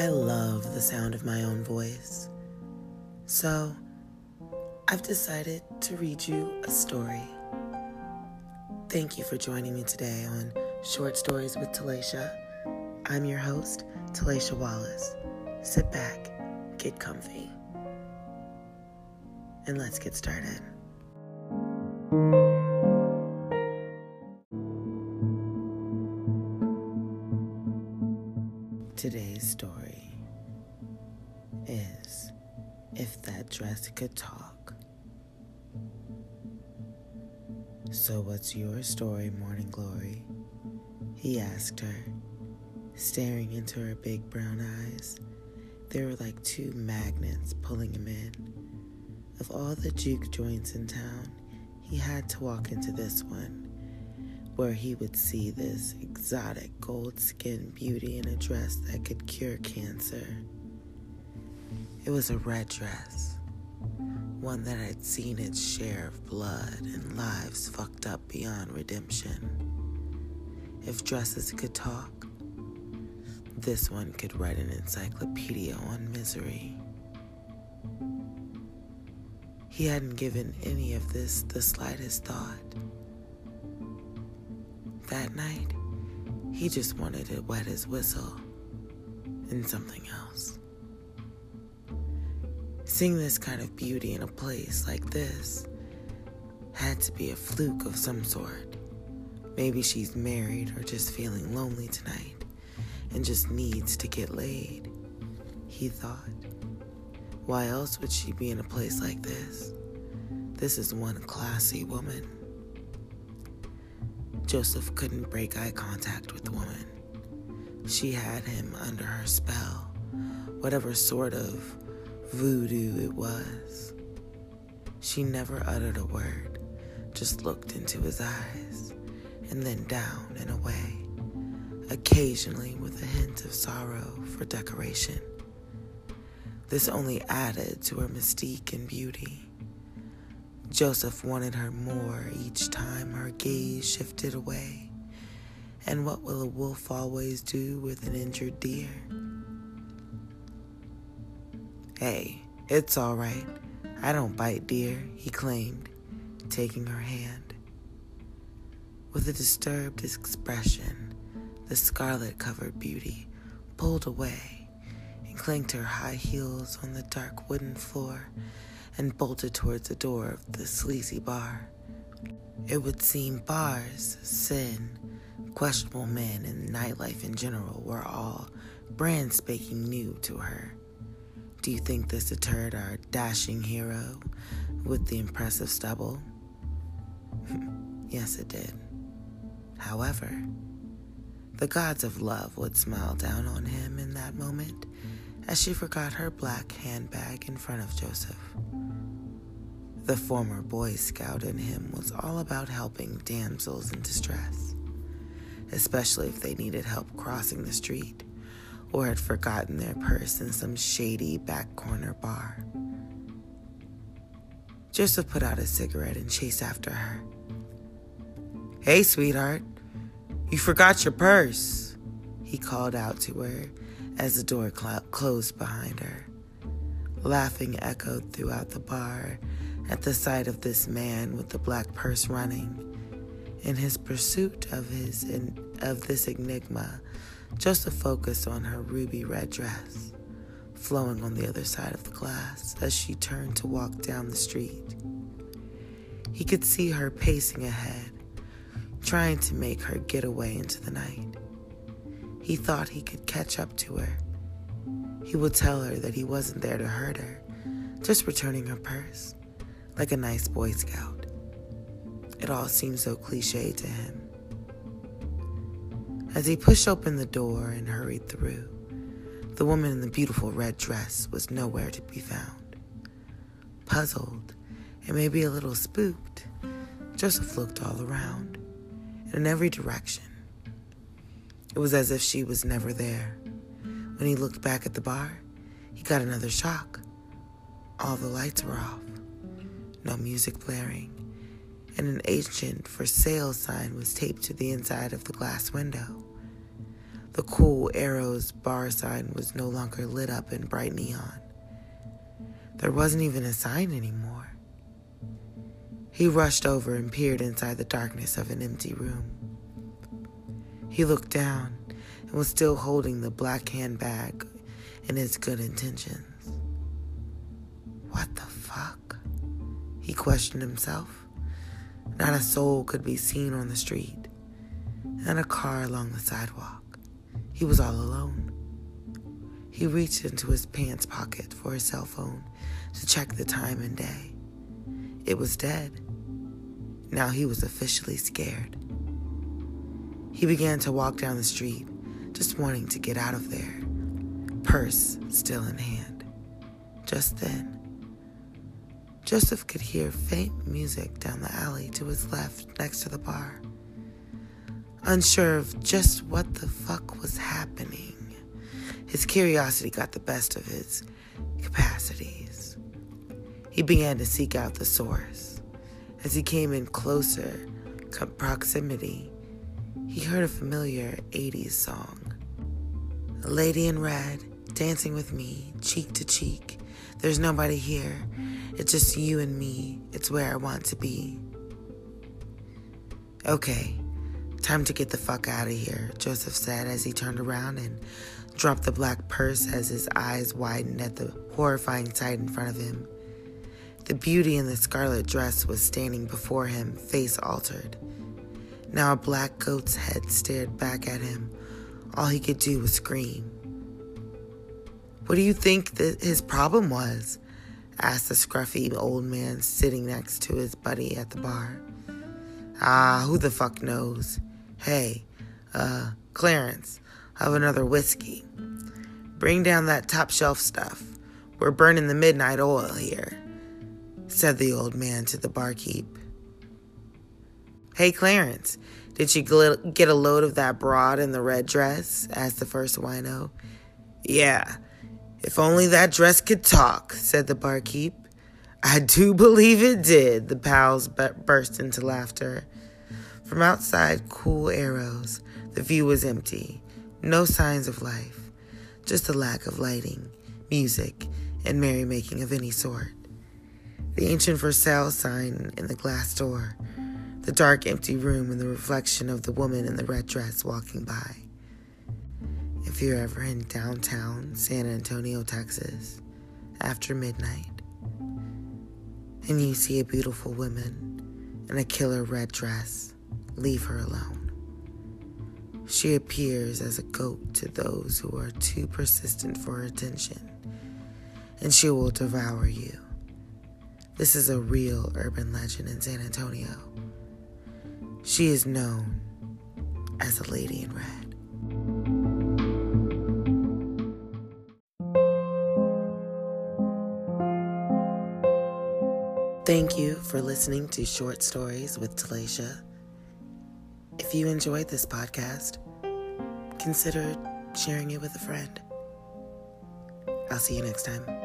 I love the sound of my own voice. So, I've decided to read you a story. Thank you for joining me today on Short Stories with Talacia. I'm your host, Talacia Wallace. Sit back, get comfy, and let's get started. Today's story is If That Dress Could Talk. So, what's your story, Morning Glory? He asked her, staring into her big brown eyes. They were like two magnets pulling him in. Of all the juke joints in town, he had to walk into this one where he would see this exotic gold skinned beauty in a dress that could cure cancer. It was a red dress, one that had seen its share of blood and lives fucked up beyond redemption. If dresses could talk, this one could write an encyclopedia on misery. He hadn't given any of this the slightest thought that night, he just wanted to wet his whistle and something else. Seeing this kind of beauty in a place like this had to be a fluke of some sort. Maybe she's married or just feeling lonely tonight and just needs to get laid, he thought. Why else would she be in a place like this? This is one classy woman. Joseph couldn't break eye contact with the woman. She had him under her spell, whatever sort of voodoo it was. She never uttered a word, just looked into his eyes and then down and away, occasionally with a hint of sorrow for decoration. This only added to her mystique and beauty. Joseph wanted her more each time her gaze shifted away. And what will a wolf always do with an injured deer? Hey, it's all right. I don't bite deer, he claimed, taking her hand. With a disturbed expression, the scarlet covered beauty pulled away and clanked her high heels on the dark wooden floor and bolted towards the door of the sleazy bar. It would seem bars, sin, questionable men, and nightlife in general were all brand spanking new to her. Do you think this deterred our dashing hero with the impressive stubble? yes, it did. However, the gods of love would smile down on him in that moment as she forgot her black handbag in front of Joseph. The former Boy Scout in him was all about helping damsels in distress, especially if they needed help crossing the street or had forgotten their purse in some shady back corner bar. Joseph put out a cigarette and chased after her. Hey, sweetheart, you forgot your purse, he called out to her as the door cl- closed behind her. Laughing echoed throughout the bar at the sight of this man with the black purse running. In his pursuit of his in, of this enigma, Joseph focused on her ruby red dress, flowing on the other side of the glass as she turned to walk down the street. He could see her pacing ahead, trying to make her get away into the night. He thought he could catch up to her. He would tell her that he wasn't there to hurt her, just returning her purse like a nice Boy Scout. It all seemed so cliche to him. As he pushed open the door and hurried through, the woman in the beautiful red dress was nowhere to be found. Puzzled and maybe a little spooked, Joseph looked all around and in every direction. It was as if she was never there. When he looked back at the bar, he got another shock. All the lights were off no music blaring, and an ancient for sale sign was taped to the inside of the glass window. The cool Arrows bar sign was no longer lit up in bright neon. There wasn't even a sign anymore. He rushed over and peered inside the darkness of an empty room. He looked down and was still holding the black handbag in his good intentions. What the fuck? He questioned himself. Not a soul could be seen on the street, and a car along the sidewalk. He was all alone. He reached into his pants pocket for his cell phone to check the time and day. It was dead. Now he was officially scared. He began to walk down the street, just wanting to get out of there, purse still in hand. Just then, Joseph could hear faint music down the alley to his left next to the bar. Unsure of just what the fuck was happening, his curiosity got the best of his capacities. He began to seek out the source. As he came in closer proximity, he heard a familiar 80s song. A lady in red, dancing with me, cheek to cheek. There's nobody here. It's just you and me. It's where I want to be. Okay, time to get the fuck out of here, Joseph said as he turned around and dropped the black purse as his eyes widened at the horrifying sight in front of him. The beauty in the scarlet dress was standing before him, face altered. Now a black goat's head stared back at him. All he could do was scream. What do you think that his problem was? asked the scruffy old man sitting next to his buddy at the bar. Ah, who the fuck knows? Hey, uh, Clarence, have another whiskey. Bring down that top shelf stuff. We're burning the midnight oil here, said the old man to the barkeep. Hey, Clarence, did you get a load of that broad in the red dress? asked the first wino. Yeah, if only that dress could talk, said the barkeep. I do believe it did, the pals burst into laughter. From outside Cool Arrows, the view was empty, no signs of life, just a lack of lighting, music, and merrymaking of any sort. The ancient for sale sign in the glass door the dark, empty room and the reflection of the woman in the red dress walking by. If you're ever in downtown San Antonio, Texas, after midnight, and you see a beautiful woman in a killer red dress, leave her alone. She appears as a goat to those who are too persistent for her attention, and she will devour you. This is a real urban legend in San Antonio. She is known as a Lady in Red. Thank you for listening to Short Stories with Talacia. If you enjoyed this podcast, consider sharing it with a friend. I'll see you next time.